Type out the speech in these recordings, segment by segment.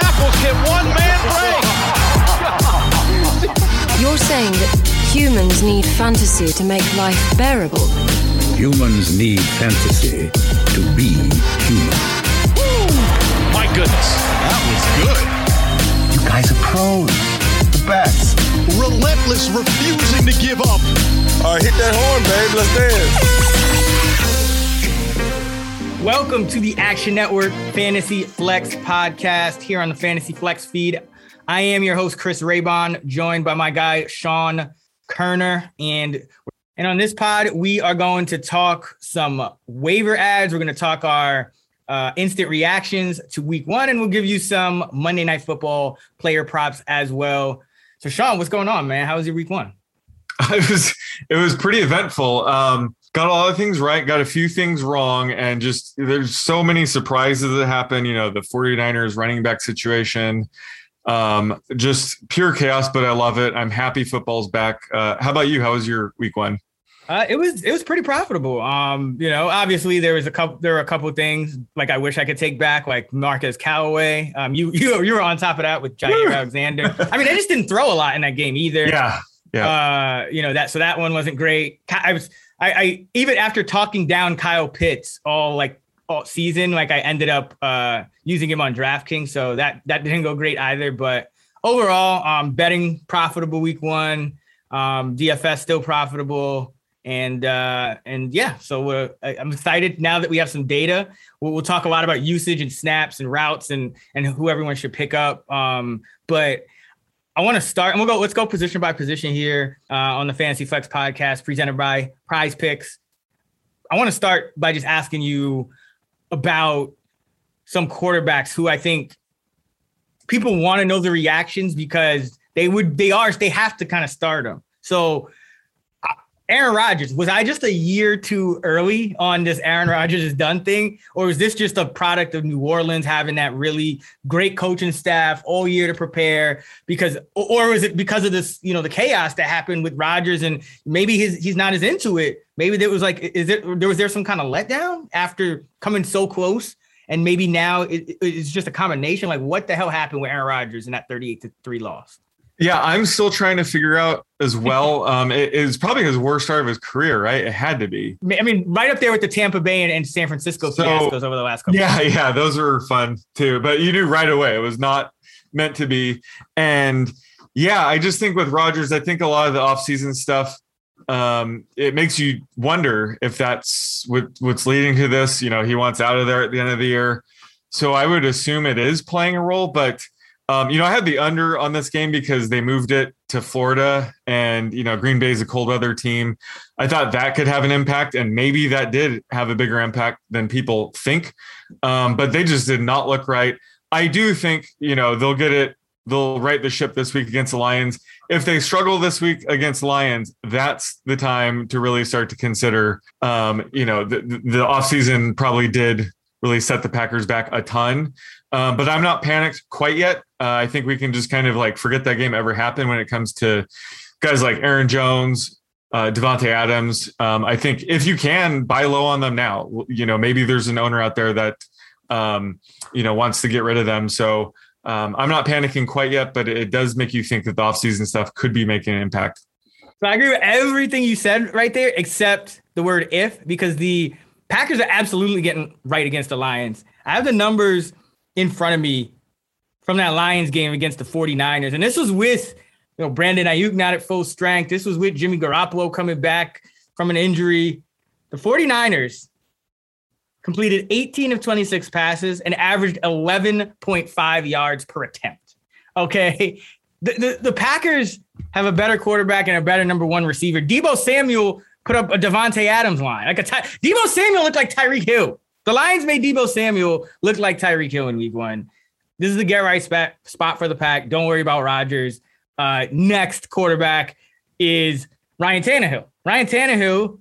How many tackles can one man break? You're saying that humans need fantasy to make life bearable. Humans need fantasy to be human. My goodness, that was good. You guys are pros. The best. Relentless, refusing to give up. All right, hit that horn, babe. Let's dance. Welcome to the Action Network Fantasy Flex podcast here on the Fantasy Flex feed. I am your host, Chris Raybon, joined by my guy, Sean Koerner. And, and on this pod, we are going to talk some waiver ads. We're going to talk our uh, instant reactions to week one, and we'll give you some Monday Night Football player props as well. So, Sean, what's going on, man? How was your week one? It was it was pretty eventful. Um, got a lot of things right, got a few things wrong, and just there's so many surprises that happen. You know, the 49ers running back situation, um, just pure chaos, but I love it. I'm happy football's back. Uh, how about you? How was your week one? Uh, it was it was pretty profitable. Um, you know, obviously there was a couple there were a couple of things like I wish I could take back, like Marquez Callaway. Um, you you you were on top of that with Jaire Alexander. I mean, they just didn't throw a lot in that game either. Yeah, yeah. Uh, you know that so that one wasn't great. I was I, I even after talking down Kyle Pitts all like all season, like I ended up uh using him on DraftKings, so that that didn't go great either. But overall, um, betting profitable week one. Um, DFS still profitable and uh and yeah so i'm excited now that we have some data we'll, we'll talk a lot about usage and snaps and routes and and who everyone should pick up um but i want to start and we'll go let's go position by position here uh, on the fantasy flex podcast presented by prize picks. I want to start by just asking you about some quarterbacks who i think people want to know the reactions because they would they are they have to kind of start them so Aaron Rodgers, was I just a year too early on this Aaron Rodgers is done thing? Or is this just a product of New Orleans having that really great coaching staff all year to prepare? Because or is it because of this, you know, the chaos that happened with Rodgers and maybe his, he's not as into it? Maybe there was like, is it there was there some kind of letdown after coming so close? And maybe now it, it's just a combination. Like, what the hell happened with Aaron Rodgers in that 38 to 3 loss? Yeah, I'm still trying to figure out as well. Um, it is probably his worst start of his career, right? It had to be. I mean, right up there with the Tampa Bay and, and San Francisco So- fiascos over the last couple. Yeah, yeah, those were fun too. But you knew right away it was not meant to be. And yeah, I just think with Rodgers, I think a lot of the offseason stuff, um, it makes you wonder if that's what, what's leading to this. You know, he wants out of there at the end of the year. So I would assume it is playing a role, but um, you know, I had the under on this game because they moved it to Florida and, you know, Green Bay is a cold weather team. I thought that could have an impact, and maybe that did have a bigger impact than people think. Um, but they just did not look right. I do think, you know, they'll get it, they'll right the ship this week against the Lions. If they struggle this week against Lions, that's the time to really start to consider, um, you know, the, the offseason probably did really set the Packers back a ton. Um, but I'm not panicked quite yet. Uh, I think we can just kind of like forget that game ever happened when it comes to guys like Aaron Jones, uh, Davante Adams. Um, I think if you can buy low on them now, you know, maybe there's an owner out there that um, you know, wants to get rid of them. So um, I'm not panicking quite yet, but it does make you think that the offseason stuff could be making an impact. So I agree with everything you said right there, except the word if, because the Packers are absolutely getting right against the Lions. I have the numbers in front of me from that Lions game against the 49ers. And this was with you know Brandon Aiyuk not at full strength. This was with Jimmy Garoppolo coming back from an injury. The 49ers completed 18 of 26 passes and averaged 11.5 yards per attempt. Okay. The, the, the, Packers have a better quarterback and a better number one receiver. Deebo Samuel put up a Davante Adams line. Like a Ty- Deebo Samuel looked like Tyreek Hill. The Lions made Deebo Samuel look like Tyreek Hill in week one. This is the get right spot, spot for the pack. Don't worry about Rodgers. Uh, next quarterback is Ryan Tannehill. Ryan Tannehill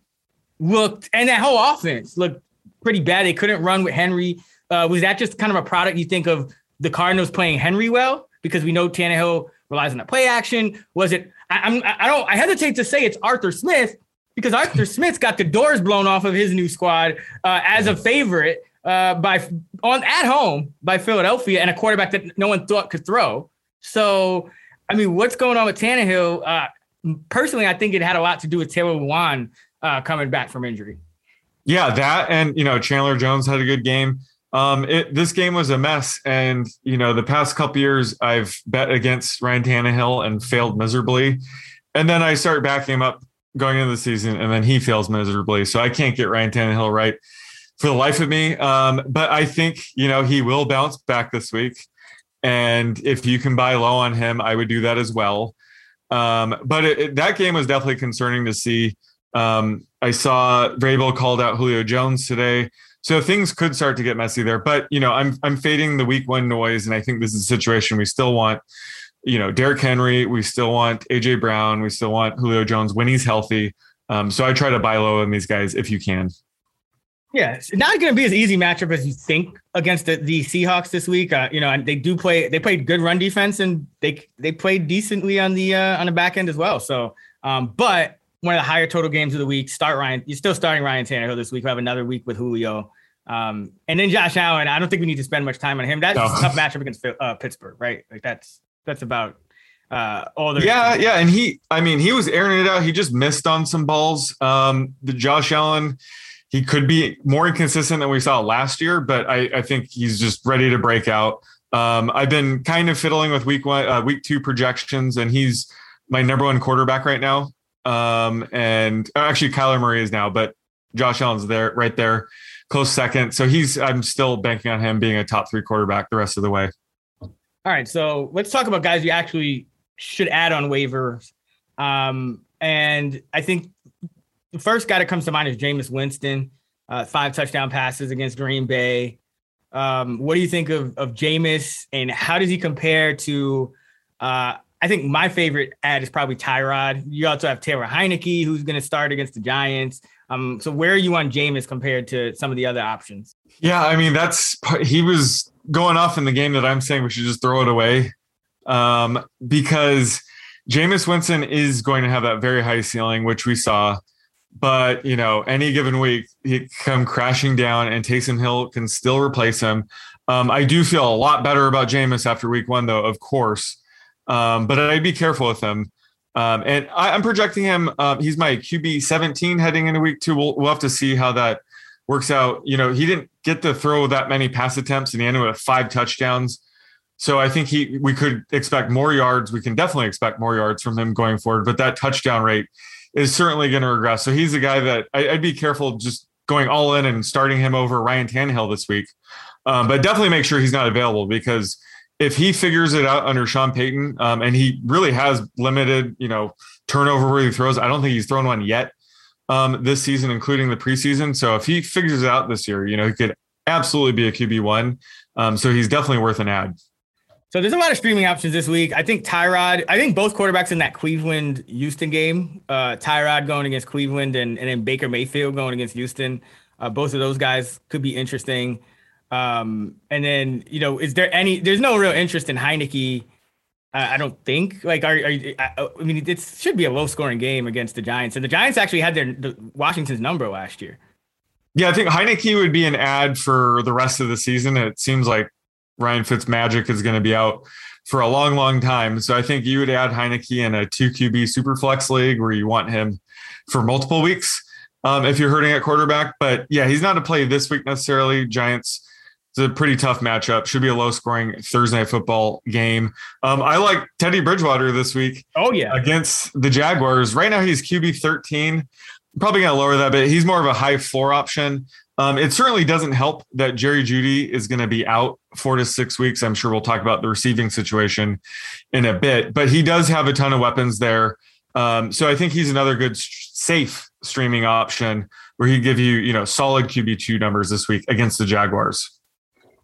looked, and that whole offense looked pretty bad. They couldn't run with Henry. Uh, was that just kind of a product you think of the Cardinals playing Henry well? Because we know Tannehill relies on the play action. Was it? I, I'm. I don't. I hesitate to say it's Arthur Smith because Arthur Smith's got the doors blown off of his new squad uh, as a favorite uh, by on at home by Philadelphia and a quarterback that no one thought could throw. So, I mean, what's going on with Tannehill? Uh, personally, I think it had a lot to do with Taylor Lewan uh, coming back from injury. Yeah, that and you know Chandler Jones had a good game. Um, it, this game was a mess, and you know the past couple years I've bet against Ryan Tannehill and failed miserably, and then I start backing him up going into the season, and then he fails miserably. So I can't get Ryan Tannehill right for the life of me. Um, but I think you know he will bounce back this week, and if you can buy low on him, I would do that as well. Um, but it, it, that game was definitely concerning to see. Um, I saw Vrabel called out Julio Jones today, so things could start to get messy there. But you know, I'm I'm fading the week one noise, and I think this is a situation we still want. You know, Derrick Henry, we still want AJ Brown, we still want Julio Jones when he's healthy. Um, so I try to buy low on these guys if you can. Yeah, it's not going to be as easy matchup as you think against the, the Seahawks this week. Uh, you know, and they do play. They played good run defense, and they they played decently on the uh, on the back end as well. So, um, but one of the higher total games of the week. Start Ryan. You're still starting Ryan Tannehill this week. We have another week with Julio, um, and then Josh Allen. I don't think we need to spend much time on him. That's no. a tough matchup against uh, Pittsburgh, right? Like that's that's about uh, all the yeah, yeah. And he, I mean, he was airing it out. He just missed on some balls. Um, the Josh Allen he could be more inconsistent than we saw last year, but I, I think he's just ready to break out. Um, I've been kind of fiddling with week one, uh, week two projections, and he's my number one quarterback right now. Um, and uh, actually, Kyler Murray is now, but Josh Allen's there, right there, close second. So he's, I'm still banking on him being a top three quarterback the rest of the way. All right, so let's talk about guys you actually should add on waivers. Um, and I think the first guy that comes to mind is Jameis Winston, uh, five touchdown passes against Green Bay. Um, what do you think of of Jameis, and how does he compare to? Uh, I think my favorite ad is probably Tyrod. You also have Taylor Heinicke, who's going to start against the Giants. Um, so where are you on Jameis compared to some of the other options? Yeah, I mean that's he was going off in the game that I'm saying we should just throw it away um, because Jameis Winston is going to have that very high ceiling, which we saw. But you know, any given week he come crashing down, and Taysom Hill can still replace him. Um, I do feel a lot better about Jameis after week one, though, of course. Um, but I'd be careful with him. Um, and I, am projecting him. Um, he's my QB 17 heading into week two. We'll, we'll have to see how that works out. You know, he didn't get to throw that many pass attempts, and he ended with five touchdowns. So I think he we could expect more yards. We can definitely expect more yards from him going forward. But that touchdown rate is certainly going to regress. So he's a guy that I, would be careful just going all in and starting him over Ryan Tannehill this week. Um, but definitely make sure he's not available because if he figures it out under Sean Payton, um, and he really has limited, you know, turnover where he throws. I don't think he's thrown one yet um, this season, including the preseason. So if he figures it out this year, you know, he could absolutely be a QB one. Um, so he's definitely worth an ad. So there's a lot of streaming options this week. I think Tyrod, I think both quarterbacks in that Cleveland Houston game, uh, Tyrod going against Cleveland and, and then Baker Mayfield going against Houston. Uh, both of those guys could be interesting. Um, and then, you know, is there any, there's no real interest in Heinicke. Uh, I don't think like, are, are I, I mean, it should be a low scoring game against the Giants and the Giants actually had their the Washington's number last year. Yeah, I think Heinicke would be an ad for the rest of the season. It seems like Ryan Fitzmagic is going to be out for a long, long time. So I think you would add Heinicke in a two QB super flex league where you want him for multiple weeks um, if you're hurting at quarterback. But yeah, he's not a play this week necessarily. Giants. It's a pretty tough matchup. Should be a low scoring Thursday night football game. Um, I like Teddy Bridgewater this week. Oh yeah, against the Jaguars. Right now he's QB 13. Probably gonna lower that, but he's more of a high floor option. Um, it certainly doesn't help that Jerry Jeudy is going to be out four to six weeks. I'm sure we'll talk about the receiving situation in a bit, but he does have a ton of weapons there. Um, so I think he's another good, safe streaming option where he give you, you know, solid QB two numbers this week against the Jaguars.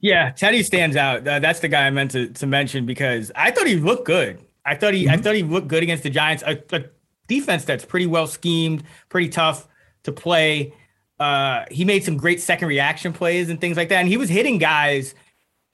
Yeah, Teddy stands out. Uh, that's the guy I meant to, to mention because I thought he looked good. I thought he, mm-hmm. I thought he looked good against the Giants. A, a defense that's pretty well schemed, pretty tough to play uh, he made some great second reaction plays and things like that. And he was hitting guys.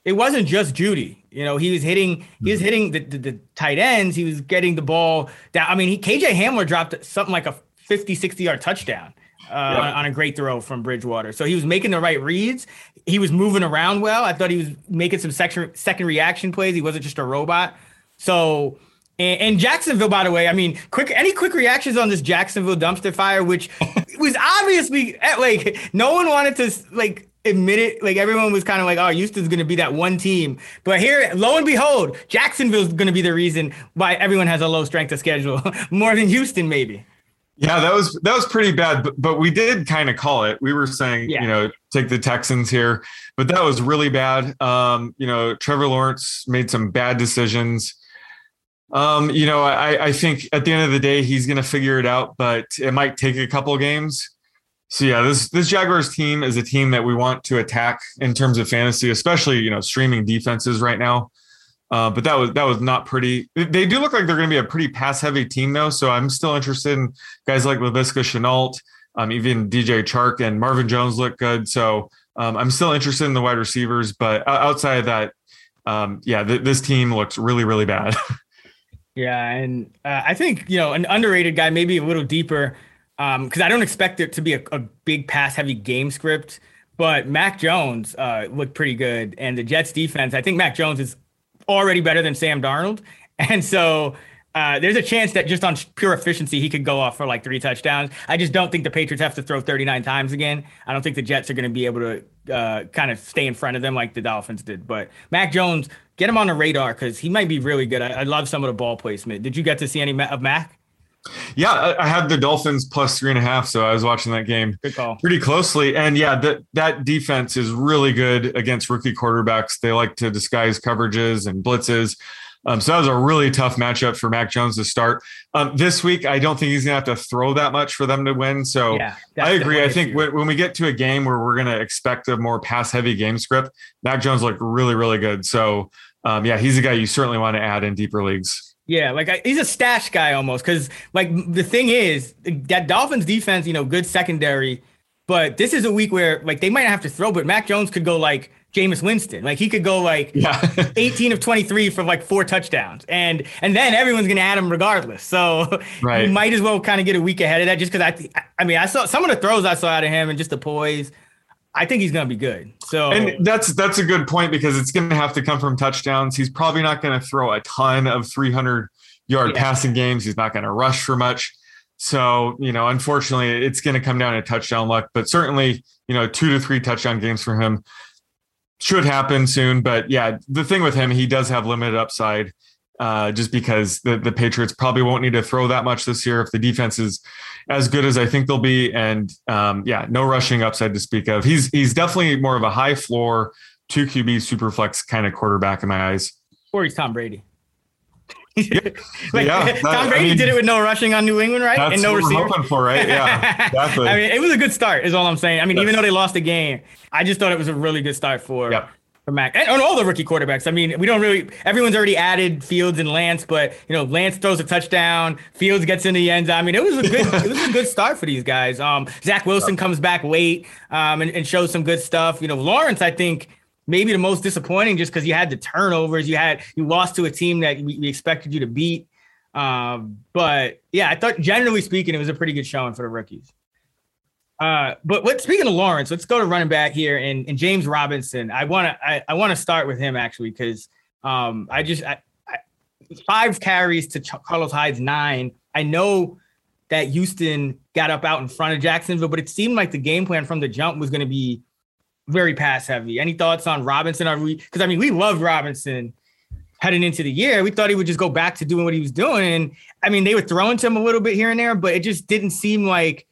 It wasn't just Jeudy. You know, he was hitting, he was hmm. hitting the, the, the tight ends. He was getting the ball down. I mean, he, KJ Hamler dropped something like a 50, 60 yard touchdown. Uh, yeah. on, on, a great throw from Bridgewater. So he was making the right reads. He was moving around well. I thought he was making some second second reaction plays. He wasn't just a robot. So and, and, Jacksonville, by the way, I mean, quick any quick reactions on this Jacksonville dumpster fire, which was obviously eh, like no one wanted to like admit it. Like everyone was kind of like, oh, Houston's going to be that one team. But here, lo and behold, Jacksonville's going to be the reason why everyone has a low strength of schedule more than Houston, maybe. Yeah, that was that was pretty bad, but, but we did kind of call it. We were saying, yeah. you know, take the Texans here, but that was really bad. Um, you know, Trevor Lawrence made some bad decisions. Um, you know, I, I think at the end of the day, he's going to figure it out, but it might take a couple games. So yeah, this this Jaguars team is a team that we want to attack in terms of fantasy, especially you know streaming defenses right now. Uh, but that was that was not pretty. They do look like they're going to be a pretty pass heavy team though, so I'm still interested in guys like Laviska Shenault, um, even DJ Chark and Marvin Jones look good. So um, I'm still interested in the wide receivers, but outside of that, um, yeah, th- this team looks really really bad. Yeah, and uh, I think you know an underrated guy, maybe a little deeper, because um, I don't expect it to be a, a big pass-heavy game script. But Mac Jones uh, looked pretty good, and the Jets defense. I think Mac Jones is already better than Sam Darnold, and so uh, there's a chance that just on pure efficiency, he could go off for like three touchdowns. I just don't think the Patriots have to throw 39 times again. I don't think the Jets are going to be able to uh, kind of stay in front of them like the Dolphins did. But Mac Jones get him on the radar because he might be really good. I, I, love some of the ball placement. Did you get to see any of Mac? Yeah, I, I had the Dolphins plus three and a half, so I was watching that game pretty closely. And yeah, that that defense is really good against rookie quarterbacks. They like to disguise coverages and blitzes. Um, so that was a really tough matchup for Mac Jones to start. Um, this week, I don't think he's going to have to throw that much for them to win. So yeah, I agree. I think when, when, we get to a game where we're going to expect a more pass heavy game script, Mac Jones looked really, really good. So um, yeah, he's a guy you certainly want to add in deeper leagues. Yeah, like I, he's a stash guy almost because like the thing is that Dolphins defense, you know, good secondary, but this is a week where like they might have to throw, but Mac Jones could go like Jameis Winston. Like he could go like yeah. 18 of 23 for like four touchdowns. And and then everyone's gonna add him regardless. So right. you might as well kind of get a week ahead of that just because I I mean I saw some of the throws I saw out of him and just the poise. I think he's going to be good. So, and that's that's a good point because it's going to have to come from touchdowns. He's probably not going to throw a ton of 300 yard yeah. passing games. He's not going to rush for much. So, you know, unfortunately, it's going to come down to touchdown luck. But certainly, you know, two to three touchdown games for him should happen soon. But yeah, the thing with him, he does have limited upside. Uh, just because the, the Patriots probably won't need to throw that much this year if the defense is as good as I think they'll be. And um, yeah, no rushing upside to speak of. He's he's definitely more of a high floor, two QB super flex kind of quarterback in my eyes. Or he's Tom Brady. like, yeah, that, Tom Brady I mean, did it with no rushing on New England, right? That's and no what receiver. we're hoping for, right? Yeah, exactly. I mean, it was a good start, is all I'm saying. I mean, yes. even though they lost the game, I just thought it was a really good start for yep for Mac and on all the rookie quarterbacks. I mean, we don't really. Everyone's already added Fields and Lance, but you know, Lance throws a touchdown. Fields gets in the end zone. I mean, it was a good. it was a good start for these guys. Um, Zach Wilson comes back late, um, and, and shows some good stuff. You know, Lawrence, I think. Maybe the most disappointing just because you had the turnovers. You had you lost to a team that we, we expected you to beat. Um, but yeah, I thought generally speaking, it was a pretty good showing for the rookies. Uh, but what speaking of Lawrence, let's go to running back here and, and James Robinson. I want to I, I want to start with him actually because um, I just I, I, five carries to Carlos Hyde's nine. I know that Houston got up out in front of Jacksonville, but it seemed like the game plan from the jump was going to be very pass heavy. Any thoughts on Robinson? Are we because I mean we loved Robinson heading into the year. We thought he would just go back to doing what he was doing. And I mean, they were throwing to him a little bit here and there, but it just didn't seem like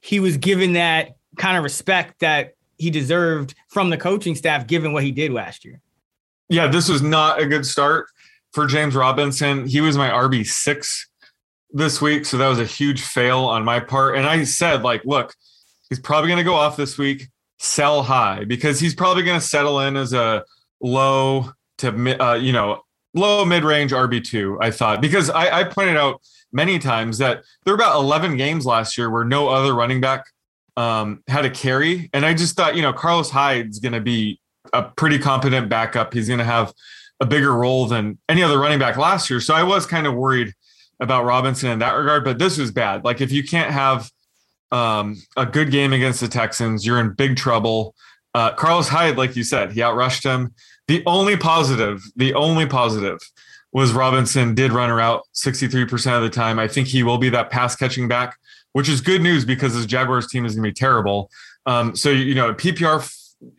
he was given that kind of respect that he deserved from the coaching staff, given what he did last year. Yeah, this was not a good start for James Robinson. He was my RB six this week, so that was a huge fail on my part. And I said, like, look, he's probably going to go off this week, sell high because he's probably going to settle in as a low to uh, you know low mid range RB two. I thought because I, I pointed out many times that there were about 11 games last year where no other running back um, had a carry. And I just thought, you know, Carlos Hyde's going to be a pretty competent backup. He's going to have a bigger role than any other running back last year. So I was kind of worried about Robinson in that regard, but this was bad. Like if you can't have um, a good game against the Texans, you're in big trouble. Uh, Carlos Hyde, like you said, he outrushed him. The only positive, the only positive was Robinson did run her out 63% of the time. I think he will be that pass catching back, which is good news because his Jaguars team is going to be terrible. Um, so, you know, PPR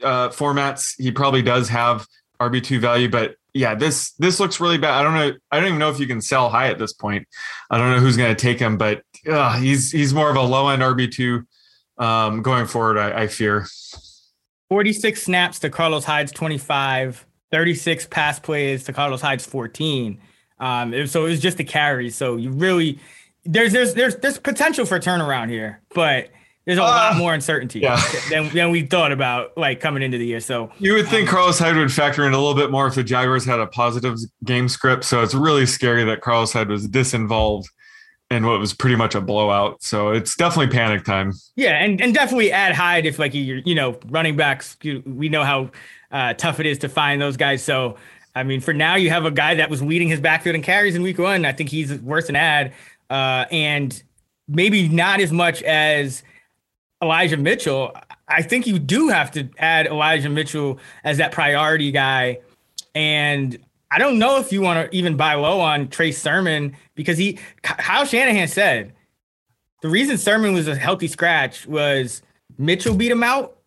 uh, formats, he probably does have RB2 value, but yeah, this this looks really bad. I don't know. I don't even know if you can sell high at this point. I don't know who's going to take him, but uh, he's he's more of a low end RB two um, going forward. I, I fear. Forty six snaps to Carlos Hyde's twenty five. 36 pass plays to Carlos Hyde's 14. Um, so it was just a carry. So you really there's there's there's there's potential for turnaround here, but there's a uh, lot more uncertainty yeah. than, than we thought about like coming into the year. So you would think um, Carlos Hyde would factor in a little bit more if the Jaguars had a positive game script. So it's really scary that Carlos Hyde was disinvolved in what was pretty much a blowout. So it's definitely panic time. Yeah, and, and definitely add Hyde if like you're you know running backs. You, we know how uh, tough it is to find those guys. So, I mean, for now, you have a guy that was leading his backfield and carries in week one. I think he's worth an ad, uh, and maybe not as much as Elijah Mitchell. I think you do have to add Elijah Mitchell as that priority guy. And I don't know if you want to even buy low on Trey Sermon because he, Kyle Shanahan said the reason Sermon was a healthy scratch was Mitchell beat him out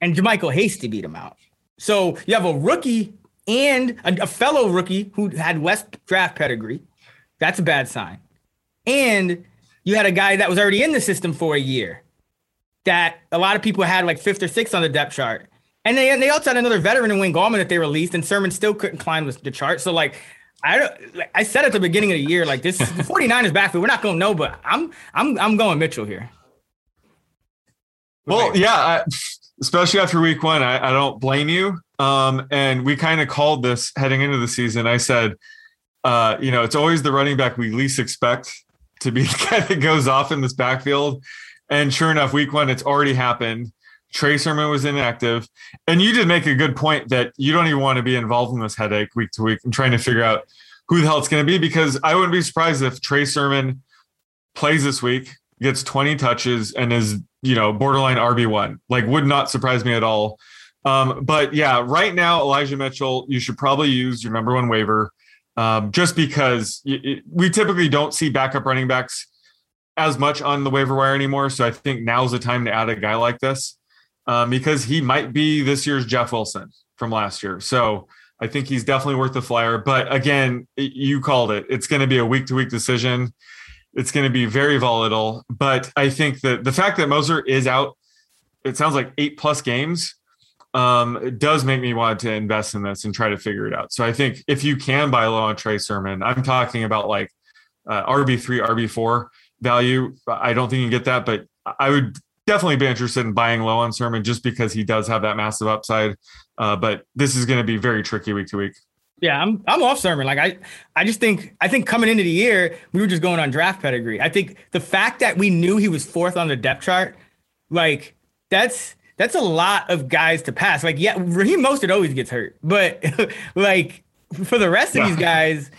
and JaMycal Hasty beat him out. So you have a rookie and a, a, fellow rookie who had West draft pedigree. That's a bad sign. And you had a guy that was already in the system for a year that a lot of people had like fifth or sixth on the depth chart. And they, they also had another veteran in Wayne Gallman that they released, and Sermon still couldn't climb the chart. So, like, I don't. I said at the beginning of the year, like this 49ers backfield, we're not going to know, but I'm I'm I'm going Mitchell here. Well, yeah, I, especially after week one. I, I don't blame you. Um, and we kind of called this heading into the season. I said, uh, you know, it's always the running back we least expect to be the guy that goes off in this backfield. And sure enough, week one, it's already happened. Trey Sermon was inactive. And you did make a good point that you don't even want to be involved in this headache week to week and trying to figure out who the hell it's going to be because I wouldn't be surprised if Trey Sermon plays this week, gets 20 touches, and is you know, borderline RB1. Like, would not surprise me at all. Um, but yeah, right now, Elijah Mitchell, you should probably use your number one waiver um, just because it, we typically don't see backup running backs as much on the waiver wire anymore. So I think now's the time to add a guy like this um, because he might be this year's Jeff Wilson from last year. So I think he's definitely worth the flyer. But again, you called it. It's going to be a week to week decision it's going to be very volatile. But I think that the fact that Mostert is out, it sounds like eight plus games, um, does make me want to invest in this and try to figure it out. So I think if you can buy low on Trey Sermon, I'm talking about like uh, RB3, RB4 value. I don't think you can get that, but I would definitely be interested in buying low on Sermon just because he does have that massive upside. Uh, but this is going to be very tricky week to week. Yeah, I'm I'm off Sermon. Like I I just think I think coming into the year, we were just going on draft pedigree. I think the fact that we knew he was fourth on the depth chart, like that's that's a lot of guys to pass. Like, yeah, Raheem Mostert always gets hurt, but like for the rest of these guys,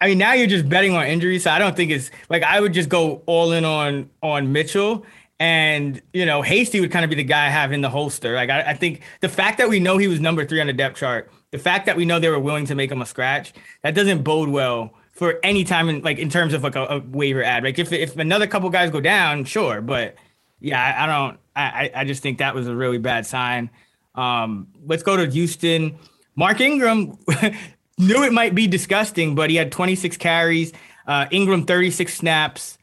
I mean, now you're just betting on injuries. So I don't think it's like I would just go all in on on Mitchell And you know, Hasty would kind of be the guy I have in the holster. Like I, I think the fact that we know he was number three on the depth chart, the fact that we know they were willing to make him a scratch, that doesn't bode well for any time in like in terms of like a, a waiver ad. Like if if another couple guys go down, sure, but yeah, I, I don't. I I just think that was a really bad sign. Um, let's go to Houston. Mark Ingram knew it might be disgusting, but he had 26 carries. Uh, Ingram 36 snaps.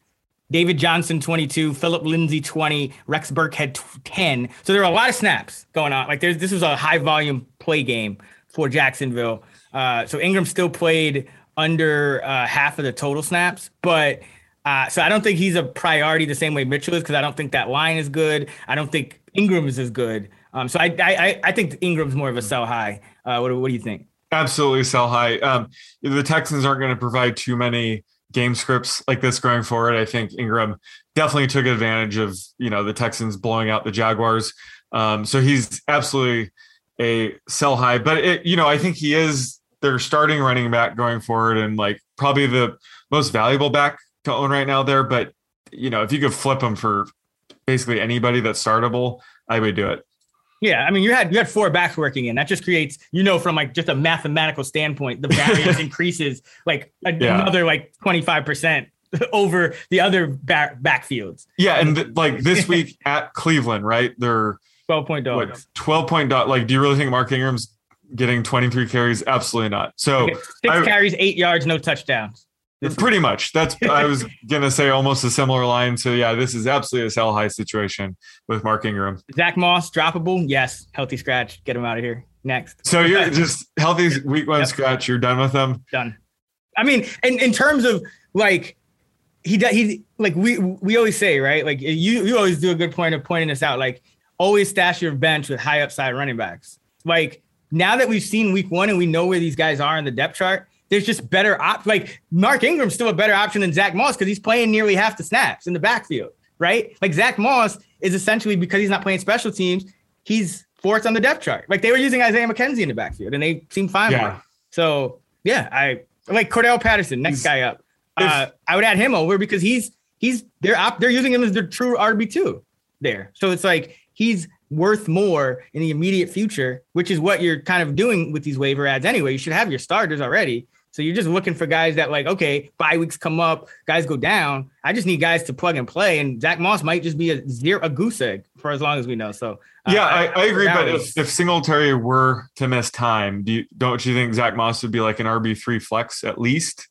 David Johnson 22, Philip Lindsay 20, Rex Burkhead 10. So there are a lot of snaps going on. Like there's this was a high volume play game for Jacksonville. Uh, so Ingram still played under uh, half of the total snaps, but uh, so I don't think he's a priority the same way Mitchell is because I don't think that line is good. I don't think Ingram is as good. Um, so I, I I think Ingram's more of a sell high. Uh, what, what do you think? Absolutely sell high. Um, the Texans aren't going to provide too many game scripts like this going forward. I think Ingram definitely took advantage of you know the Texans blowing out the Jaguars. Um, so he's absolutely a sell high, but it, you know I think he is their starting running back going forward and like probably the most valuable back to own right now there. But you know if you could flip him for basically anybody that's startable, I would do it. Yeah, I mean, you had you had four backs working in. That just creates, you know, from like just a mathematical standpoint, the variance increases like a, yeah. another like twenty five percent over the other back backfields. Yeah, and th- like this week at Cleveland, right? They're twelve point dog. What, twelve point dog. Like, do you really think Mark Ingram's getting twenty three carries? Absolutely not. So okay. six I, carries, eight yards, no touchdowns. Pretty much. That's I was gonna say almost a similar line. So yeah, this is absolutely a sell high situation with Mark Ingram. Zach Moss droppable? Yes. Healthy scratch. Get him out of here. Next. So you're just healthy week one yep. scratch. You're done with them. Done. I mean, in, in terms of like he he like we we always say right like you you always do a good point of pointing this out like always stash your bench with high upside running backs like now that we've seen week one and we know where these guys are in the depth chart there's just better op like Mark Ingram's still a better option than Zach Moss because he's playing nearly half the snaps in the backfield, right? Like Zach Moss is essentially because he's not playing special teams, he's fourth on the depth chart. Like they were using Isaiah McKenzie in the backfield and they seem fine yeah. with it. So yeah, I like Cordarrelle Patterson, next he's, guy up. Uh, I would add him over because he's he's they're op, they're using him as their true RB two there. So it's like he's worth more in the immediate future, which is what you're kind of doing with these waiver ads anyway. You should have your starters already. So you're just looking for guys that like, okay, bye weeks come up, guys go down. I just need guys to plug and play. And Zach Moss might just be a zero a goose egg for as long as we know. So uh, yeah, I, I, agree. But if, if Singletary were to miss time, do you, don't you think Zach Moss would be like an RB three flex at least?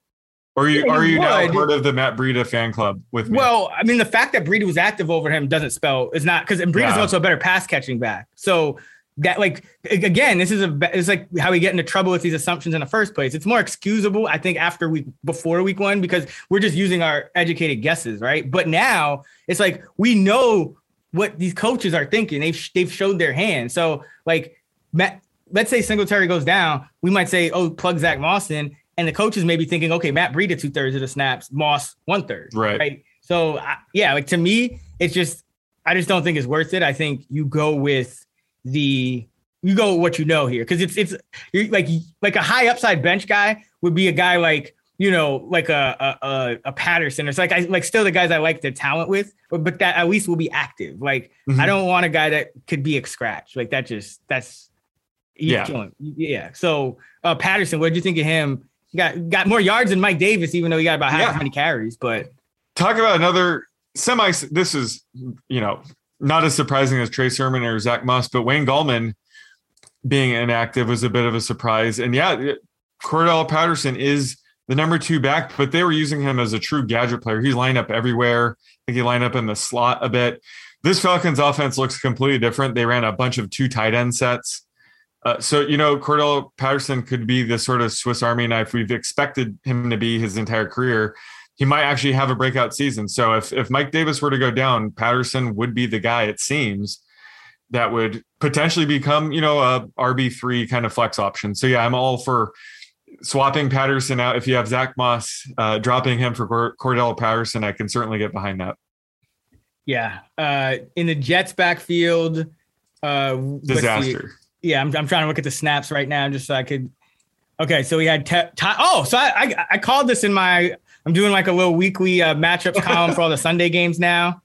Or are you, yeah, are you now part of the Matt Breida fan club with me? Well, I mean, the fact that Breida was active over him doesn't spell is not because Breida's yeah. also a better pass catching back. So that like again this is a it's like how we get into trouble with these assumptions in the first place. It's more excusable i think after week before week one because we're just using our educated guesses right? But now it's like we know what these coaches are thinking. They've they've showed their hand. So like Matt, let's say singletary goes down we might say oh plug zach moss in and the coaches may be thinking okay matt breida two-thirds of the snaps moss one-third right. right? So yeah like to me it's just i just don't think it's worth it. I think you go with the you go what you know here because it's it's like like a high upside bench guy would be a guy like you know like a a, a Patterson. It's like I like still the guys I like the talent with, but, but that at least will be active. Like mm-hmm. I don't want a guy that could be a scratch. Like that just that's yeah yeah. So uh, Patterson, what did you think of him? He got got more yards than Mike Davis, even though he got about half yeah. as many carries. But talk about another semi. This is you know not as surprising as Trey Sermon or Zach Moss, but Wayne Gallman being inactive was a bit of a surprise. And yeah, Cordarrelle Patterson is the number two back, but they were using him as a true gadget player. He lined up everywhere. I think he lined up in the slot a bit. This Falcons offense looks completely different. They ran a bunch of two tight end sets. Uh, so, you know, Cordell Patterson could be the sort of Swiss Army knife we've expected him to be his entire career he might actually have a breakout season. So if if Mike Davis were to go down, Patterson would be the guy. It seems that would potentially become you know a RB three kind of flex option. So yeah, I'm all for swapping Patterson out. If you have Zach Moss, uh, dropping him for Cordarrelle Patterson, I can certainly get behind that. Yeah, uh, in the Jets backfield, uh, disaster. Yeah, I'm, I'm trying to look at the snaps right now just so I could. Okay, so we had te- t- oh, so I, I I called this in my I'm doing like a little weekly uh, matchups column for all the Sunday games now.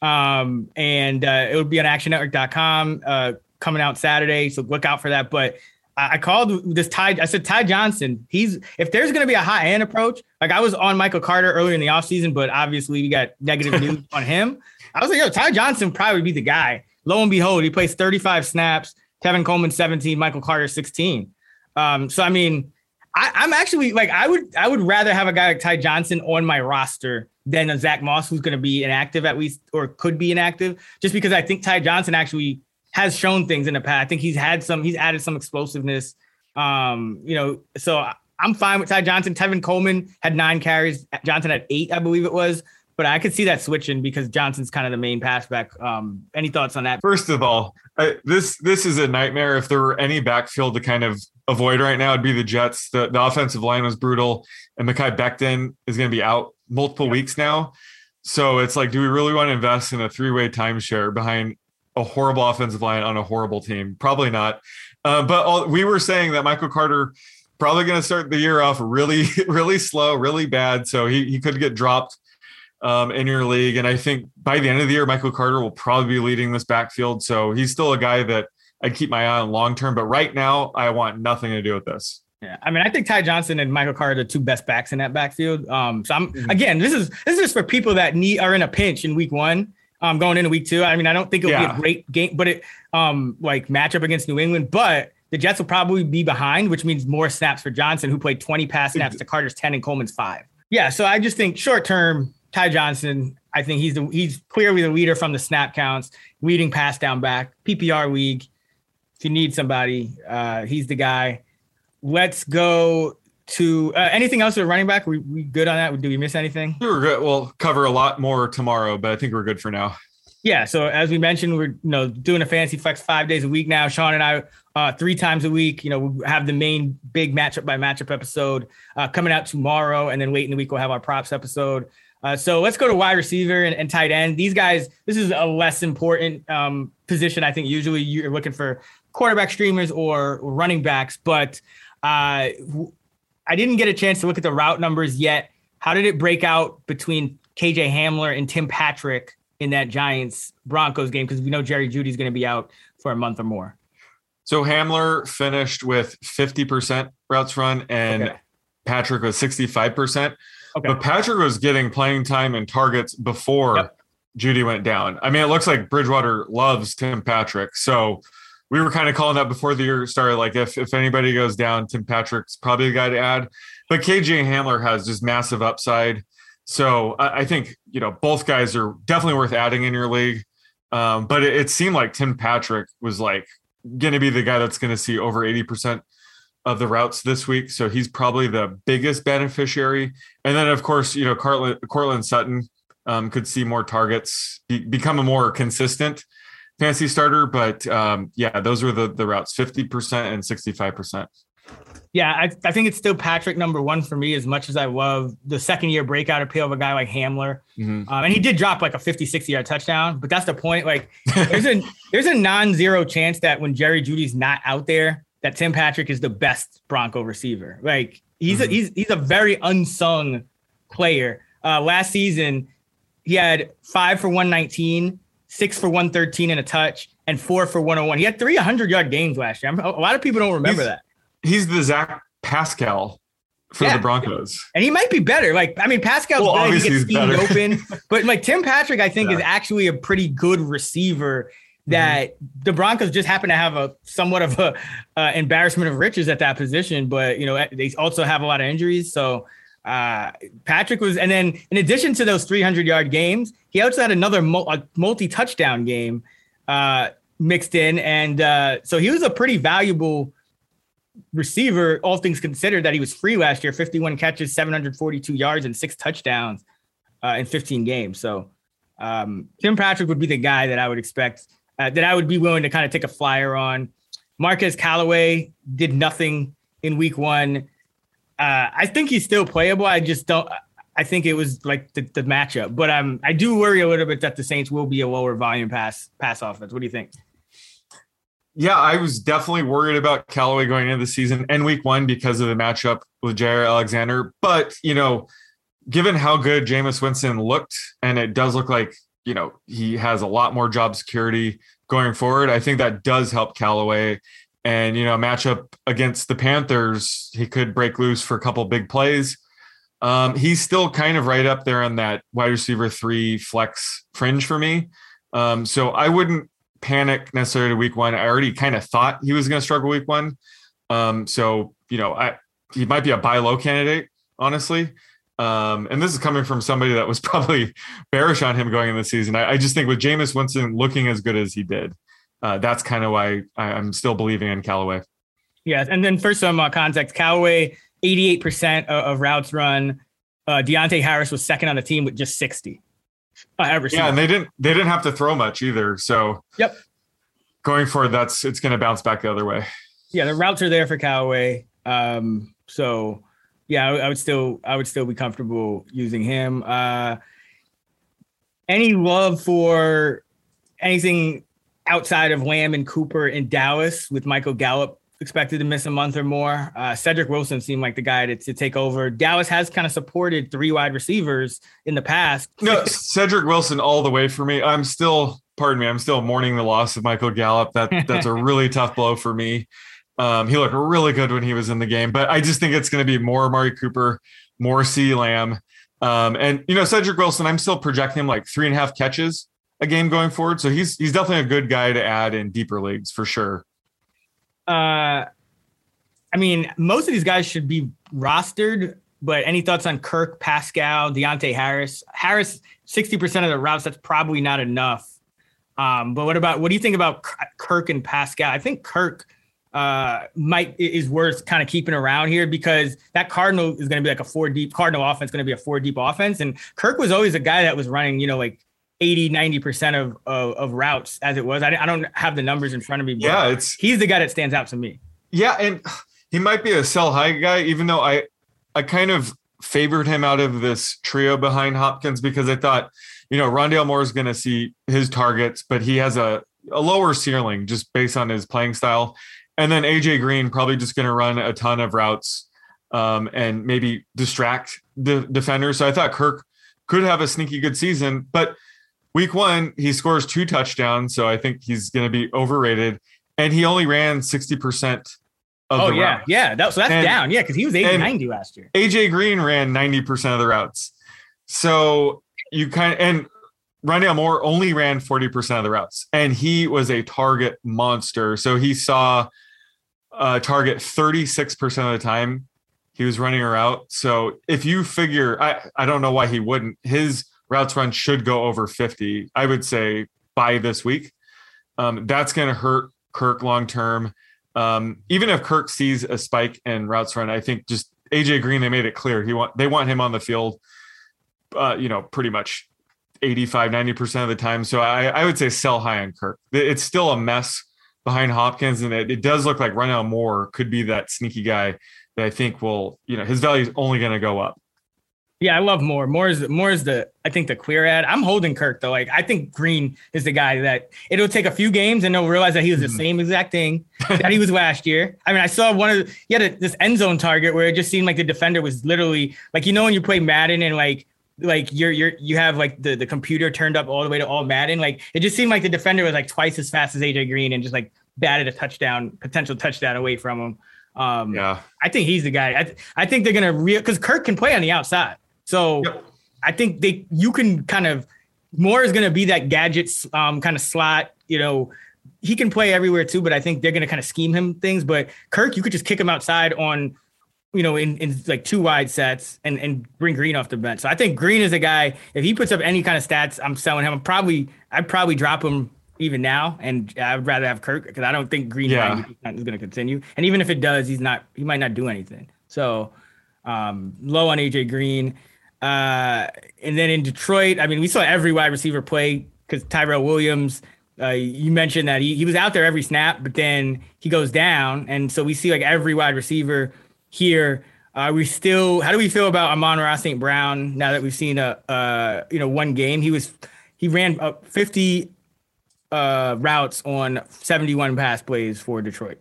Um, and uh, it will be on actionnetwork.com uh, coming out Saturday. So look out for that. But I, I called this Ty. I said Ty Johnson. He's if there's going to be a high end approach. Like I was on Michael Carter earlier in the offseason, but obviously we got negative news on him. I was like, yo, Ty Johnson probably be the guy. Lo and behold, he plays 35 snaps. Tevin Coleman 17, Michael Carter 16. Um, so I mean, I, am actually like I would I would rather have a guy like Ty Johnson on my roster than a Zach Moss who's going to be inactive at least or could be inactive, just because I think Ty Johnson actually has shown things in the past. I think he's had some he's added some explosiveness. Um, you know, so I'm fine with Ty Johnson. Tevin Coleman had nine carries. Johnson had eight, I believe it was. But I could see that switching because Johnson's kind of the main pass back. Um, any thoughts on that? First of all, I, this this is a nightmare. If there were any backfield to kind of avoid right now, it'd be the Jets. The, the offensive line was brutal, and Mekhi Becton is going to be out multiple weeks now. So it's like, do we really want to invest in a three way timeshare behind a horrible offensive line on a horrible team? Probably not. Uh, but all, we were saying that Michael Carter probably going to start the year off really, really slow, really bad. So he, he could get dropped um, in your league. And I think by the end of the year, Michael Carter will probably be leading this backfield. So he's still a guy that I'd keep my eye on long term. But right now, I want nothing to do with this. Yeah, I mean, I think Ty Johnson and Michael Carter are the two best backs in that backfield. Um, so I'm mm-hmm. again, this is this is for people that need are in a pinch in week one. Um, going into week two. I mean, I don't think it'll yeah. be a great game, but it um like matchup against New England, but the Jets will probably be behind, which means more snaps for Johnson, who played 20 pass snaps to Carter's 10 and Coleman's five. Yeah, so I just think short term, Ty Johnson, I think he's the he's clearly the leader from the snap counts, leading pass down back, PPR league. If you need somebody, uh, he's the guy. Let's go to uh, anything else with running back. We, we good on that? Do we miss anything? We're good. We'll cover a lot more tomorrow, but I think we're good for now. Yeah. So as we mentioned, we're you know doing a fantasy flex five days a week now. Sean and I uh, three times a week. You know, we have the main big matchup by matchup episode uh, coming out tomorrow, and then late in the week we'll have our props episode. Uh, so let's go to wide receiver and, and, tight end. These guys, this is a less important um, position. I think usually you're looking for quarterback streamers or, running backs, but uh, I didn't get a chance to look at the route numbers yet. How did it break out between KJ Hamler and Tim Patrick in that Giants Broncos game? Because we know Jerry Jeudy's going to be out for a month or more. So Hamler finished with 50% routes run and okay. Patrick was 65%. Okay. But Patrick was getting playing time and targets before yep. Jeudy went down. I mean, it looks like Bridgewater loves Tim Patrick. So we were kind of calling that before the year started. Like if if anybody goes down, Tim Patrick's probably the guy to add. But KJ Hamler has just massive upside. So I, I think you know both guys are definitely worth adding in your league. Um, but it, it seemed like Tim Patrick was like going to be the guy that's going to see over eighty percent of the routes this week. So he's probably the biggest beneficiary. And then, of course, you know, Courtland, Courtland Sutton um, could see more targets, be, become a more consistent fancy starter. But um, yeah, those were the, the routes 50% and 65%. Yeah, I, I think it's still Patrick number one for me as much as I love the second year breakout appeal of a guy like Hamler. Mm-hmm. Um, and he did drop like a 50, 60 yard touchdown, but that's the point. Like there's a there's a non-zero chance that when Jerry Jeudy's not out there, that Tim Patrick is the best Bronco receiver. Like he's mm-hmm. a, he's he's a very unsung player. Uh, last season, he had five for 119, six for 113 and a touch, and four for 101. He had 300 yard games last year. a lot of people don't remember he's, that. He's the Zach Pascal for yeah. the Broncos. And he might be better. Like, I mean, Pascal's well, better. He gets steamed open. But like Tim Patrick, I think, yeah. is actually a pretty good receiver that mm-hmm. the Broncos just happen to have a somewhat of a uh, embarrassment of riches at that position, but you know they also have a lot of injuries. So uh, Patrick was, and then in addition to those 300 yard games, he also had another multi touchdown game uh, mixed in, and uh, so he was a pretty valuable receiver, all things considered. That he was free last year, 51 catches, 742 yards, and six touchdowns uh, in 15 games. So um, Tim Patrick would be the guy that I would expect uh, that I would be willing to kind of take a flyer on. Marquez Callaway did nothing in week one. Uh, I think he's still playable. I just don't. I think it was like the, the matchup, but um, I do worry a little bit that the Saints will be a lower volume pass pass offense. What do you think? Yeah, I was definitely worried about Callaway going into the season and week one because of the matchup with Jaire Alexander. But you know, given how good Jameis Winston looked, and it does look like you know, he has a lot more job security going forward. I think that does help Callaway. And, you know, matchup against the Panthers, he could break loose for a couple big plays. Um, he's still kind of right up there on that wide receiver three flex fringe for me. Um, so I wouldn't panic necessarily to week one. I already kind of thought he was going to struggle week one. Um, so, you know, I, he might be a buy low candidate, honestly. Um, and this is coming from somebody that was probably bearish on him going in the season. I, I just think with Jameis Winston looking as good as he did, uh, that's kind of why I, am still believing in Callaway. Yeah, and then for some uh, context, Callaway 88% of, of routes run. Uh, Deonte Harris was second on the team with just 60. Uh, ever yeah, and they didn't they didn't have to throw much either. So yep, going forward, that's it's going to bounce back the other way. Yeah, the routes are there for Callaway. Um, so yeah, I, I, would still I would still be comfortable using him. Uh, any love for anything outside of Lamb and Cooper in Dallas with Michael Gallup expected to miss a month or more? Uh, Cedric Wilson seemed like the guy to, to take over. Dallas has kind of supported three wide receivers in the past. No, Cedric Wilson all the way for me. I'm still, pardon me, I'm still mourning the loss of Michael Gallup. That that's a really tough blow for me. Um, he looked really good when he was in the game, but I just think it's going to be more Amari Cooper, more CeeDee Lamb. Um, and you know, Cedric Wilson, I'm still projecting him like three and a half catches a game going forward. So he's he's definitely a good guy to add in deeper leagues for sure. Uh I mean, most of these guys should be rostered, but any thoughts on Kirk, Pascal, Deonte Harris? Harris, 60% of the routes, that's probably not enough. Um, but what about what do you think about Kirk and Pascal? I think Kirk uh, might is worth kind of keeping around here because that Cardinal is going to be like a four deep Cardinal offense, going to be a four deep offense. And Kirk was always a guy that was running, you know, like 80, 90% of, of, of routes as it was. I, I don't have the numbers in front of me. yeah, it's he's the guy that stands out to me. Yeah. And he might be a sell high guy, even though I, I kind of favored him out of this trio behind Hopkins because I thought, you know, Rondale Moore is going to see his targets, but he has a, a lower ceiling just based on his playing style. And then AJ Green probably just going to run a ton of routes um, and maybe distract the defenders. So I thought Kirk could have a sneaky good season, but week one he scores two touchdowns, so I think he's going to be overrated. And he only ran sixty percent. Oh yeah, routes. Oh, yeah. That, so that's and, down. Yeah, because he was 80, 90 last year. AJ Green ran ninety percent of the routes. So you kind of and Rondale Moore only ran 40% of the routes, and he was a target monster. So he saw uh, target 36% of the time he was running a route. So if you figure, I, I don't know why he wouldn't, his routes run should go over 50, I would say by this week. Um, that's going to hurt Kirk long term. Um, even if Kirk sees a spike in routes run, I think just AJ Green, they made it clear he want they want him on the field, uh, you know, pretty much 85, 90% of the time. So I, I would say sell high on Kirk. It's still a mess behind Hopkins, and it, it does look like Rondale Moore could be that sneaky guy that I think will, you know, his value is only going to go up. Yeah, I love Moore. Moore is Moore is the I think the clear ad. I'm holding Kirk though. Like I think Green is the guy that it'll take a few games and they'll realize that he was the mm-hmm. same exact thing that he was last year. I mean, I saw one of the, he had a, this end zone target where it just seemed like the defender was literally like you know when you play Madden and like like you're you're you have like the the computer turned up all the way to all Madden. Like it just seemed like the defender was like twice as fast as AJ Green and just like batted a touchdown, potential touchdown away from him. Um, yeah, I think he's the guy. I, th- I think they're gonna real because Kirk can play on the outside, so yep. I think they you can kind of Moore is gonna be that gadgets um, kind of slot. You know, he can play everywhere too, but I think they're gonna kind of scheme him things. But Kirk, you could just kick him outside on you know, in, in like two wide sets and, and bring Green off the bench. So I think Green is a guy, if he puts up any kind of stats, I'm selling him. I'm probably, I'd probably drop him even now, and I would rather have Kirk because I don't think Green yeah. is going to continue. And even if it does, he's not. He might not do anything. So um, low on AJ Green. Uh, and then in Detroit, I mean, we saw every wide receiver play because Tyrell Williams. Uh, you mentioned that he, he was out there every snap, but then he goes down, and so we see like every wide receiver here. Uh, we still, how do we feel about Amon-Ra St. Brown now that we've seen a, uh, you know, one game? He was, he ran up 50 uh, routes on 71 pass plays for Detroit.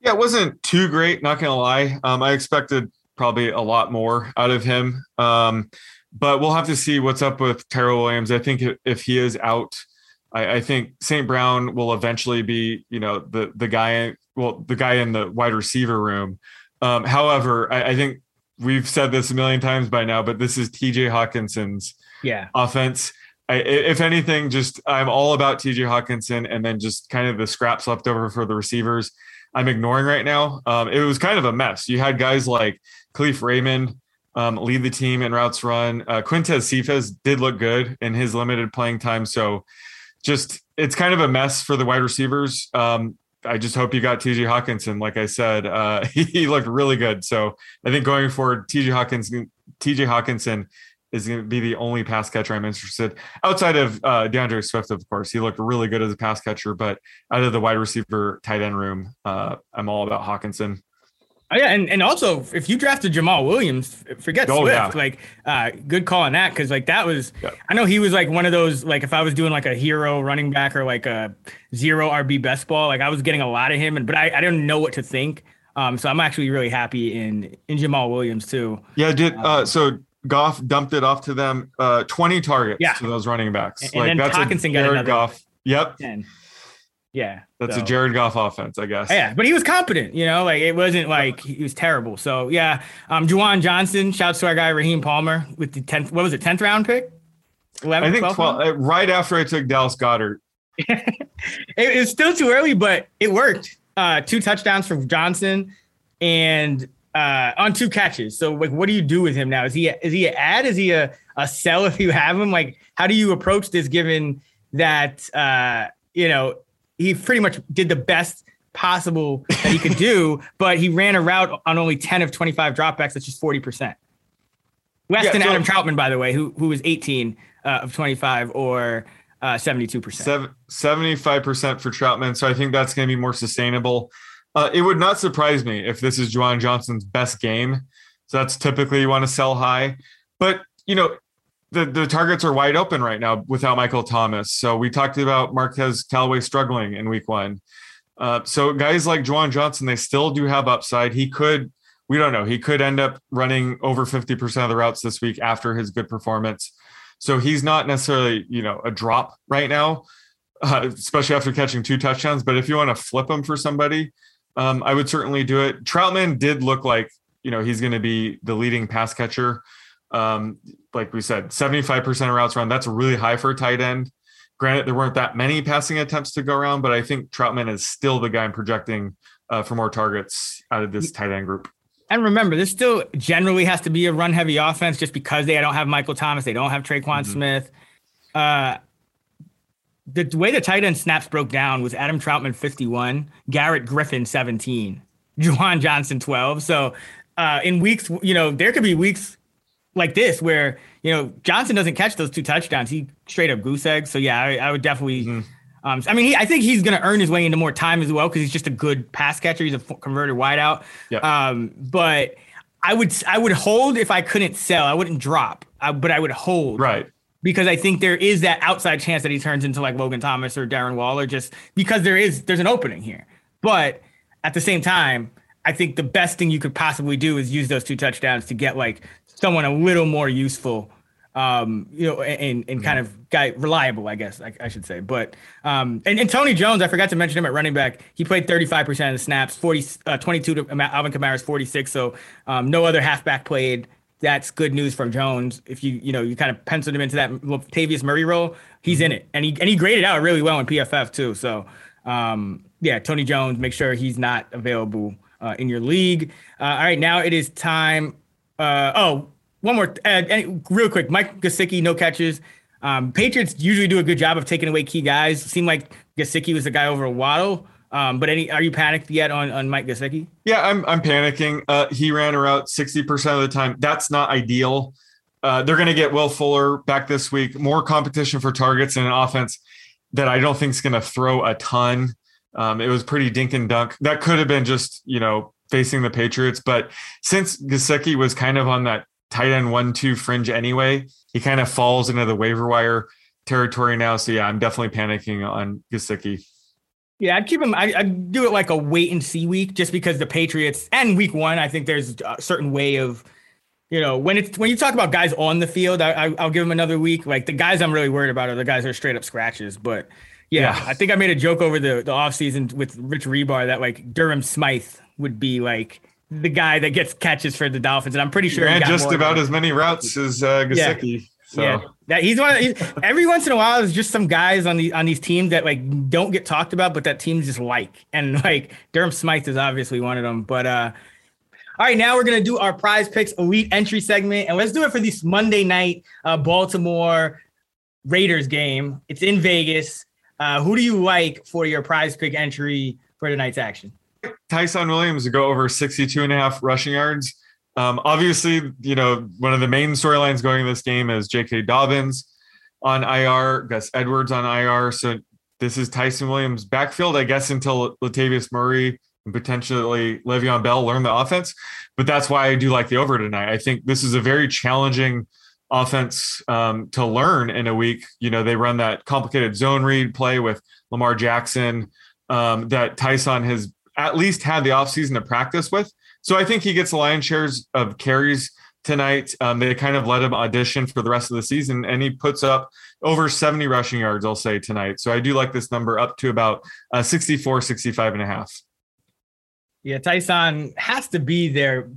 Yeah, it wasn't too great, not gonna lie. Um, I expected probably a lot more out of him. Um, but we'll have to see what's up with Tyrell Williams. I think if he is out, I, I think St. Brown will eventually be, you know, the the guy, well, the guy in the wide receiver room. Um, however, I, I think we've said this a million times by now, but this is TJ Hockenson's yeah offense. I, if anything, just I'm all about TJ Hockenson and then just kind of the scraps left over for the receivers. I'm ignoring right now. Um, it was kind of a mess. You had guys like Kalif Raymond um, lead the team in routes run. Uh, Quintez Cephus did look good in his limited playing time. So just it's kind of a mess for the wide receivers. Um, I just hope you got TJ Hockenson. Like I said, uh, he looked really good. So I think going forward, TJ Hockenson, TJ Hockenson is going to be the only pass catcher I'm interested outside of uh, D'Andre Swift. Of course, he looked really good as a pass catcher, but out of the wide receiver tight end room, uh, I'm all about Hockenson. Oh, yeah, and, and also if you drafted Jamaal Williams, forget oh, Swift. Yeah. Like, uh, good call on that because like that was. Yeah. I know he was like one of those like if I was doing like a hero running back or like a zero RB best ball, like I was getting a lot of him, and but I, I didn't know what to think. Um, so I'm actually really happy in in Jamaal Williams too. Yeah, did uh, um, so Goff dumped it off to them. Uh, 20 targets yeah. to those running backs. And, like and that's Hockenson a Jared Goff. Yep. 10. Yeah. That's so. a Jared Goff offense, I guess. Yeah, but he was competent, you know, like it wasn't like he was terrible. So yeah. Um Juwan Johnson, shouts to our guy Raheem Palmer with the 10th, what was it, 10th round pick? 11, I think 12, uh, right after I took Dallas Goedert. it, it's still too early, but it worked. Uh two touchdowns from Johnson and uh on two catches. So like what do you do with him now? Is he a, is he an ad? Is he a, a sell if you have him? Like how do you approach this given that uh you know he pretty much did the best possible that he could do, but he ran a route on only 10 of 25 dropbacks. That's just 40%. Less yeah, so, Adam Trautman, by the way, who who was 18 uh, of 25 or uh, 72%. 75% for Trautman. So I think that's going to be more sustainable. Uh, it would not surprise me if this is Juwan Johnson's best game. So that's typically you want to sell high. But, you know, the, the targets are wide open right now without Michael Thomas. So we talked about Marquez Callaway struggling in week one. Uh, so guys like Juwan Johnson, they still do have upside. He could, we don't know, he could end up running over 50% of the routes this week after his good performance. So he's not necessarily, you know, a drop right now, uh, especially after catching two touchdowns. But if you want to flip him for somebody, um, I would certainly do it. Trautman did look like, you know, he's going to be the leading pass catcher. Um, like we said, 75% of routes run. That's really high for a tight end. Granted, there weren't that many passing attempts to go around, but I think Trautman is still the guy I'm projecting uh, for more targets out of this tight end group. And remember, this still generally has to be a run heavy offense just because they don't have Michael Thomas, they don't have Tre'Quan mm-hmm. Smith. Uh, the way the tight end snaps broke down was Adam Trautman 51, Garrett Griffin 17, Juwan Johnson 12. So uh, in weeks, you know, there could be weeks like this where you know Johnson doesn't catch those two touchdowns. He straight up goose eggs. So yeah, I, I would definitely. Mm-hmm. Um, I mean, he, I think he's going to earn his way into more time as well because he's just a good pass catcher. He's a converted wideout. Yep. Um, but I would I would hold if I couldn't sell. I wouldn't drop, I, but I would hold. Right. Because I think there is that outside chance that he turns into like Logan Thomas or Darren Waller, just because there is there's an opening here. But at the same time, I think the best thing you could possibly do is use those two touchdowns to get like someone a little more useful, um, you know, and, and kind of guy reliable, I guess I, I should say. But um, and, and, Tony Jones, I forgot to mention him at running back. He played 35% of the snaps, 40, uh, 22 to Alvin Kamara's 46. So um, no other halfback played. That's good news from Jones. If you you know you kind of penciled him into that Tavius Murray role, he's in it, and he and he graded out really well in PFF too. So um, yeah, Tony Jones, make sure he's not available uh, in your league. Uh, all right, now it is time. Uh, oh, one more, uh, real quick. Mike Gesicki, no catches. Um, Patriots usually do a good job of taking away key guys. Seemed like Gesicki was the guy over Waddle. Um, but any, are you panicked yet on, on Mike Gesicki? Yeah, I'm, I'm panicking. Uh, he ran around 60% of the time. That's not ideal. Uh, they're going to get Will Fuller back this week. More competition for targets and an offense that I don't think is going to throw a ton. Um, it was pretty dink and dunk. That could have been just, you know, facing the Patriots. But since Gesicki was kind of on that tight end one two fringe anyway. He kind of falls into the waiver wire territory now. So yeah, I'm definitely panicking on Gesicki. Yeah, I'd keep him. I, would do it like a wait and see week, just because the Patriots and week one. I think there's a certain way of, you know, when it's when you talk about guys on the field, I, I, will give him another week. Like the guys I'm really worried about are the guys that are straight up scratches. But yeah, yeah. I think I made a joke over the the offseason with Rich Hribar that like Durham Smythe would be like the guy that gets catches for the Dolphins, and I'm pretty sure he ran just about as many routes as uh. Yeah. So. Yeah, that he's one. Of, he's, every once in a while, there's just some guys on the on these teams that like don't get talked about, but that teams just like, and like Durham Smythe is obviously one of them. But uh, all right, now we're gonna do our prize picks elite entry segment, and let's do it for this Monday night uh, Baltimore Raiders game. It's in Vegas. Uh, who do you like for your prize pick entry for tonight's action? Ty'Son Williams to go over 62 and a half rushing yards. Um, obviously, you know, one of the main storylines going in this game is J.K. Dobbins on IR, Gus Edwards on IR. So this is Ty'Son Williams' backfield, I guess, until Latavius Murray and potentially Le'Veon Bell learn the offense. But that's why I do like the over tonight. I think this is a very challenging offense um, to learn in a week. You know, they run that complicated zone read play with Lamar Jackson um, that Ty'Son has at least had the offseason to practice with. So I think he gets a lion's shares of carries tonight. Um, they kind of let him audition for the rest of the season, and he puts up over 70 rushing yards, I'll say, tonight. So I do like this number up to about uh, 64, 65 and a half. Yeah, Ty'Son has to be there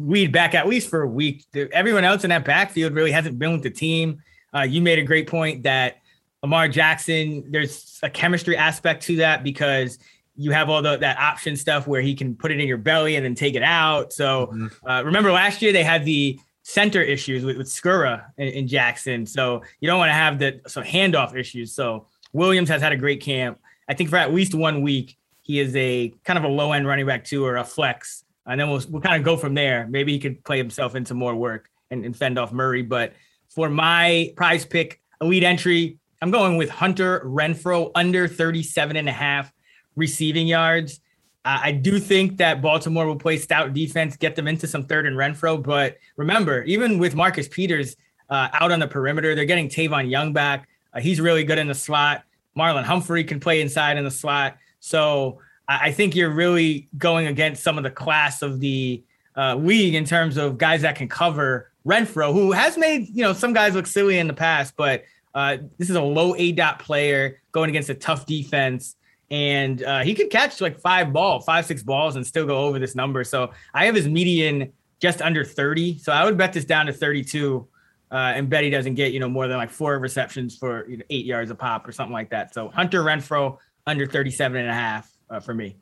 weed back at least for a week. Everyone else in that backfield really hasn't been with the team. Uh, you made a great point that Lamar Jackson, there's a chemistry aspect to that because you have all the that option stuff where he can put it in your belly and then take it out. So mm-hmm. uh, remember last year they had the center issues with, with Skura in, in Jackson. So you don't want to have the some handoff issues. So Williams has had a great camp. I think for at least one week, he is a kind of a low end running back too, or a flex. And then we'll, we'll kind of go from there. Maybe he could play himself into more work and, and fend off Murray. But for my prize pick elite entry, I'm going with Hunter Renfrow under 37 and a half receiving yards. Uh, I do think that Baltimore will play stout defense, get them into some third and Renfro. But remember, even with Marcus Peters uh, out on the perimeter, they're getting Tavon Young back. Uh, he's really good in the slot. Marlon Humphrey can play inside in the slot. So I, think you're really going against some of the class of the uh, league in terms of guys that can cover Renfrow, who has made you know some guys look silly in the past, but uh, this is a low A dot player going against a tough defense and uh, he could catch like five ball, five six balls, and still go over this number. So I have his median just under 30. So I would bet this down to 32, uh, and bet he doesn't get you know more than like four receptions for you know, eight yards a pop or something like that. So Hunter Renfrow under 37 and a half uh, for me.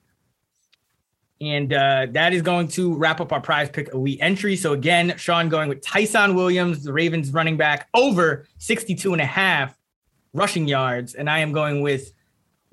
And uh, that is going to wrap up our prize pick elite entry. So again, Sean going with Ty'Son Williams, the Ravens running back, over 62 and a half rushing yards. And I am going with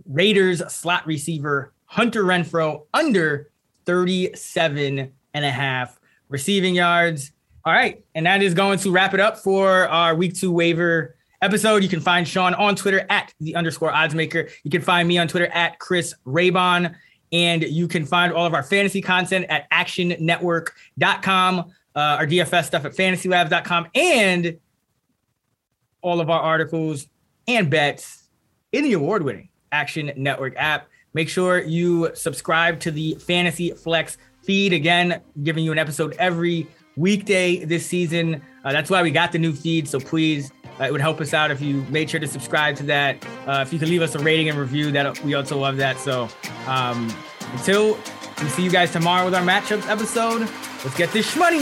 Raiders slot receiver Hunter Renfrow under 37 and a half receiving yards. All right. And that is going to wrap it up for our week two waiver episode. You can find Sean on Twitter at the underscore oddsmaker. You can find me on Twitter at Chris Raybon. And you can find all of our fantasy content at actionnetwork.com, uh, our DFS stuff at fantasylabs.com, and all of our articles and bets in the award winning Action Network app. Make sure you subscribe to the Fantasy Flex feed. Again, giving you an episode every weekday this season. Uh, that's why we got the new feed. So please, uh, it would help us out if you made sure to subscribe to that. Uh, if you could leave us a rating and review, that we also love that. So um, until we see you guys tomorrow with our matchups episode, let's get this money.